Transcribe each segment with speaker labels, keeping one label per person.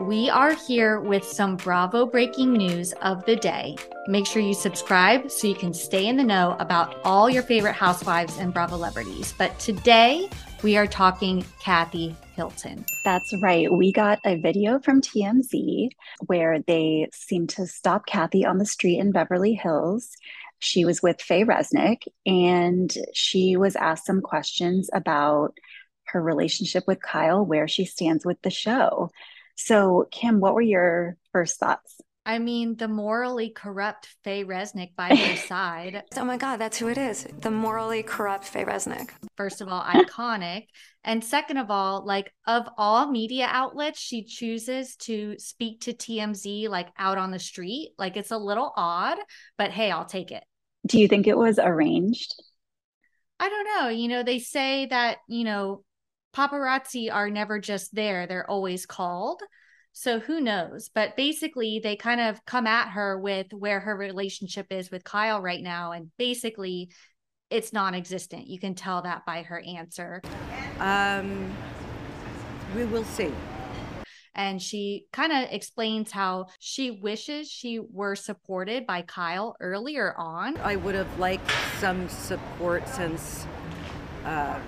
Speaker 1: We are here with some Bravo breaking news of the day. Make sure you subscribe so you can stay in the know about all your favorite housewives and Bravo celebrities. But today we are talking Kathy Hilton.
Speaker 2: That's right. We got a video from TMZ where they seemed to stop Kathy on the street in Beverly Hills. She was with Faye Resnick and she was asked some questions about her relationship with Kyle, where she stands with the show. So, Kim, what were your first thoughts?
Speaker 1: I mean, the morally corrupt Faye Resnick by her side.
Speaker 3: Oh my God, that's who it is. The morally corrupt Faye Resnick.
Speaker 1: First of all, iconic. and second of all, like of all media outlets, she chooses to speak to TMZ like out on the street. Like it's a little odd, but hey, I'll take it.
Speaker 2: Do you think it was arranged?
Speaker 1: I don't know. You know, they say that, you know, paparazzi are never just there, they're always called. So who knows? But basically, they kind of come at her with where her relationship is with Kyle right now. And basically, it's non existent. You can tell that by her answer. Um,
Speaker 4: we will see.
Speaker 1: And she kind of explains how she wishes she were supported by Kyle earlier on.
Speaker 4: I would have liked some support since uh,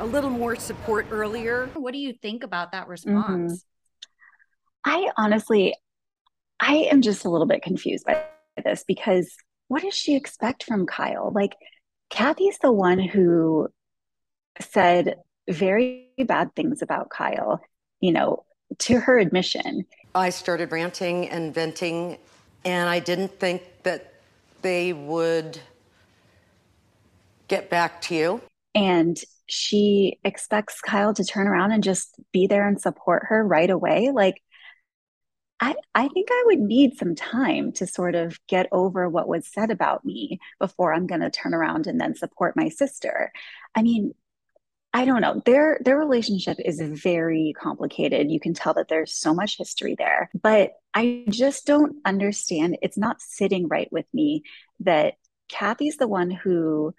Speaker 4: a little more support earlier.
Speaker 1: What do you think about that response?
Speaker 2: Mm-hmm. I honestly, I am just a little bit confused by this because what does she expect from Kyle? Like, Kathy's the one who said very bad things about Kyle, you know, to her admission.
Speaker 4: I started ranting and venting, and I didn't think that they would get back to you.
Speaker 2: And she expects Kyle to turn around and just be there and support her right away. Like, I, I think I would need some time to sort of get over what was said about me before I'm going to turn around and then support my sister. I mean, I don't know. Their their relationship is very complicated. You can tell that there's so much history there. But I just don't understand. It's not sitting right with me that Kathy's the one who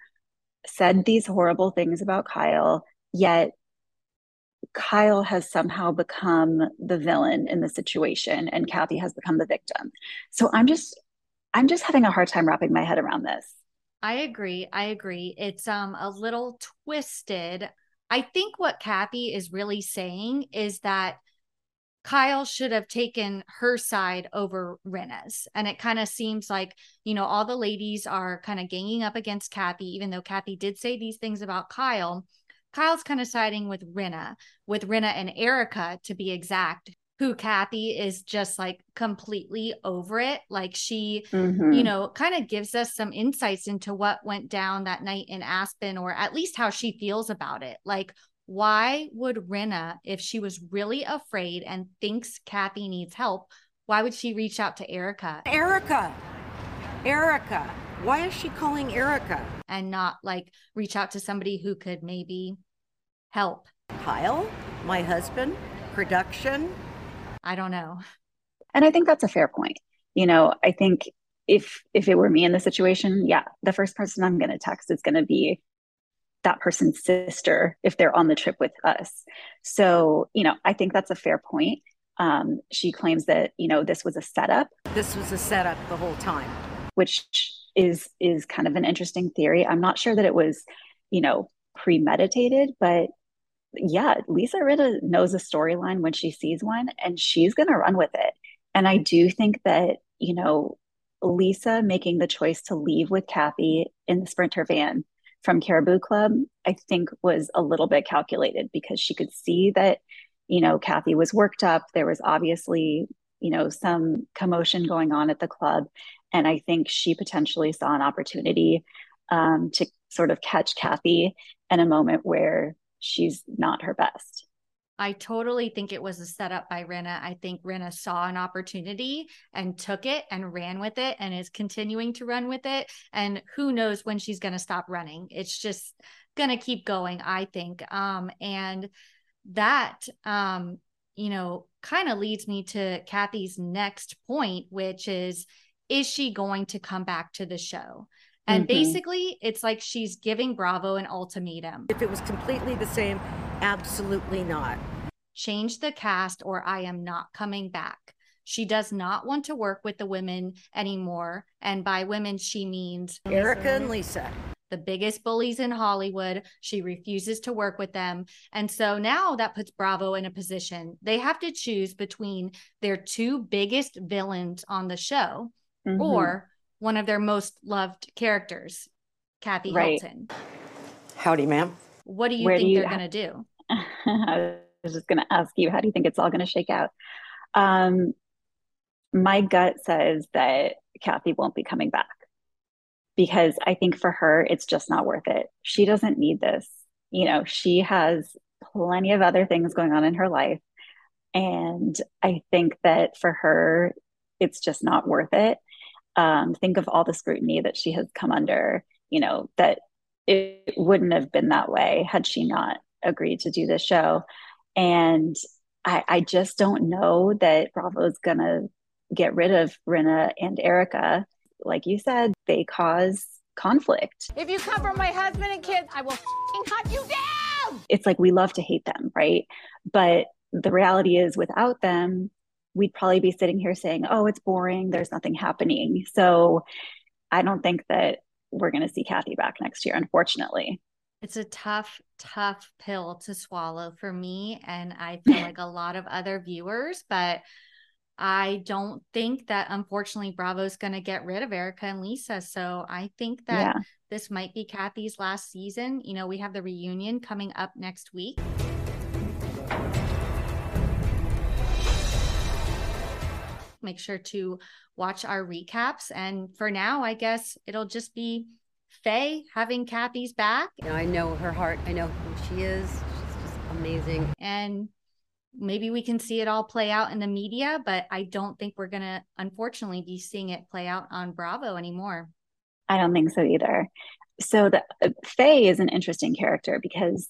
Speaker 2: said these horrible things about Kyle, yet Kyle has somehow become the villain in the situation and Kathy has become the victim. So I'm just I'm just having a hard time wrapping my head around this.
Speaker 1: I agree. I agree. It's um a little twisted. I think what Kathy is really saying is that Kyle should have taken her side over Rinna's. And it kind of seems like, you know, all the ladies are kind of ganging up against Kathy, even though Kathy did say these things about Kyle. Kyle's kind of siding with Rinna, with Rinna and Erika to be exact, who Kathy is just like completely over it. Like she, mm-hmm. you know, kind of gives us some insights into what went down that night in Aspen, or at least how she feels about it. Like, why would Rinna, if she was really afraid and thinks Kathy needs help, why would she reach out to Erika?
Speaker 4: Erika, Erika, why is she calling Erika?
Speaker 1: And not like reach out to somebody who could maybe help.
Speaker 4: Kyle, my husband, production.
Speaker 1: I don't know.
Speaker 2: And I think that's a fair point. You know, I think if if it were me in the situation, yeah, the first person I'm going to text is going to be that person's sister if they're on the trip with us. So, you know, I think that's a fair point. Um, she claims that, you know, this was a setup.
Speaker 4: This was a setup the whole time.
Speaker 2: Which is is kind of an interesting theory. I'm not sure that it was, you know, premeditated, but yeah, Lisa Rinna knows a storyline when she sees one and she's going to run with it. And I do think that, you know, Lisa making the choice to leave with Kathy in the Sprinter van from Caribou Club, I think was a little bit calculated because she could see that, you know, Kathy was worked up. There was obviously, you know, some commotion going on at the club. And I think she potentially saw an opportunity um, to sort of catch Kathy in a moment where she's not her best.
Speaker 1: I totally think it was a setup by Rinna. I think Rinna saw an opportunity and took it and ran with it and is continuing to run with it. And who knows when she's going to stop running. It's just going to keep going, I think. Um, and that, um, you know, kind of leads me to Kathy's next point, which is, is she going to come back to the show? And mm-hmm. basically, it's like she's giving Bravo an ultimatum.
Speaker 4: If it was completely the same, absolutely not.
Speaker 1: Change the cast or I am not coming back. She does not want to work with the women anymore. And by women, she means
Speaker 4: Erika and Lisa.
Speaker 1: The biggest bullies in Hollywood. She refuses to work with them. And so now that puts Bravo in a position. They have to choose between their two biggest villains on the show mm-hmm. or one of their most loved characters, Kathy right. Hilton.
Speaker 5: Howdy, ma'am.
Speaker 1: What do you Where think do you they're ha- going to do?
Speaker 2: Was just going to ask you, how do you think it's all going to shake out? Um, my gut says that Kathy won't be coming back because I think for her, it's just not worth it. She doesn't need this. You know, she has plenty of other things going on in her life. And I think that for her, it's just not worth it. Um, think of all the scrutiny that she has come under, you know, that it wouldn't have been that way had she not agreed to do this show. And I, I just don't know that Bravo is going to get rid of Rinna and Erika. Like you said, they cause conflict.
Speaker 6: If you come for my husband and kids, I will hunt you down.
Speaker 2: It's like we love to hate them, right? But the reality is, without them, we'd probably be sitting here saying, oh, it's boring. There's nothing happening. So I don't think that we're going to see Kathy back next year, unfortunately.
Speaker 1: It's a tough, tough pill to swallow for me. And I feel like a lot of other viewers, but I don't think that unfortunately Bravo's going to get rid of Erika and Lisa. So I think that yeah. this might be Kathy's last season. You know, we have the reunion coming up next week. Make sure to watch our recaps. And for now, I guess it'll just be Faye having Kathy's back.
Speaker 4: I know her heart. I know who she is. She's just amazing.
Speaker 1: And maybe we can see it all play out in the media, but I don't think we're going to, unfortunately, be seeing it play out on Bravo anymore.
Speaker 2: I don't think so either. So the uh, Faye is an interesting character because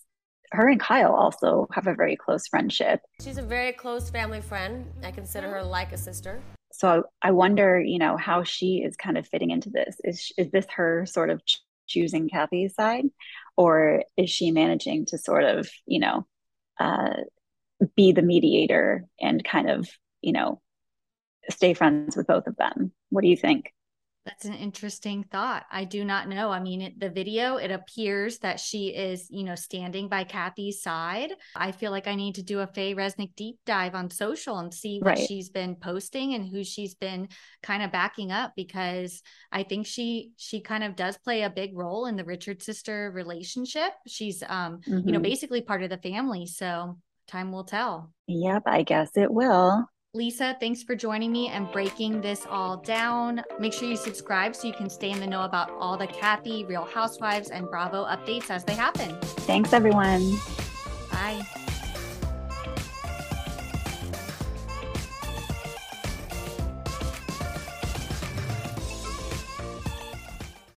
Speaker 2: her and Kyle also have a very close friendship.
Speaker 7: She's a very close family friend. I consider her like a sister.
Speaker 2: So I wonder, you know, how she is kind of fitting into this. Is is this her sort of choosing Kathy's side, or is she managing to sort of, you know, uh, be the mediator and kind of, you know, stay friends with both of them. What do you think?
Speaker 1: That's an interesting thought. I do not know. I mean, it, the video, it appears that she is, you know, standing by Kathy's side. I feel like I need to do a Faye Resnick deep dive on social and see what right. she's been posting and who she's been kind of backing up because I think she she kind of does play a big role in the Richard sister relationship. She's um, mm-hmm. you know, mm-hmm. basically part of the family. So time will tell.
Speaker 2: Yep, I guess it will.
Speaker 1: Lisa, thanks for joining me and breaking this all down. Make sure you subscribe so you can stay in the know about all the Kathy, Real Housewives, and Bravo updates as they happen.
Speaker 2: Thanks, everyone.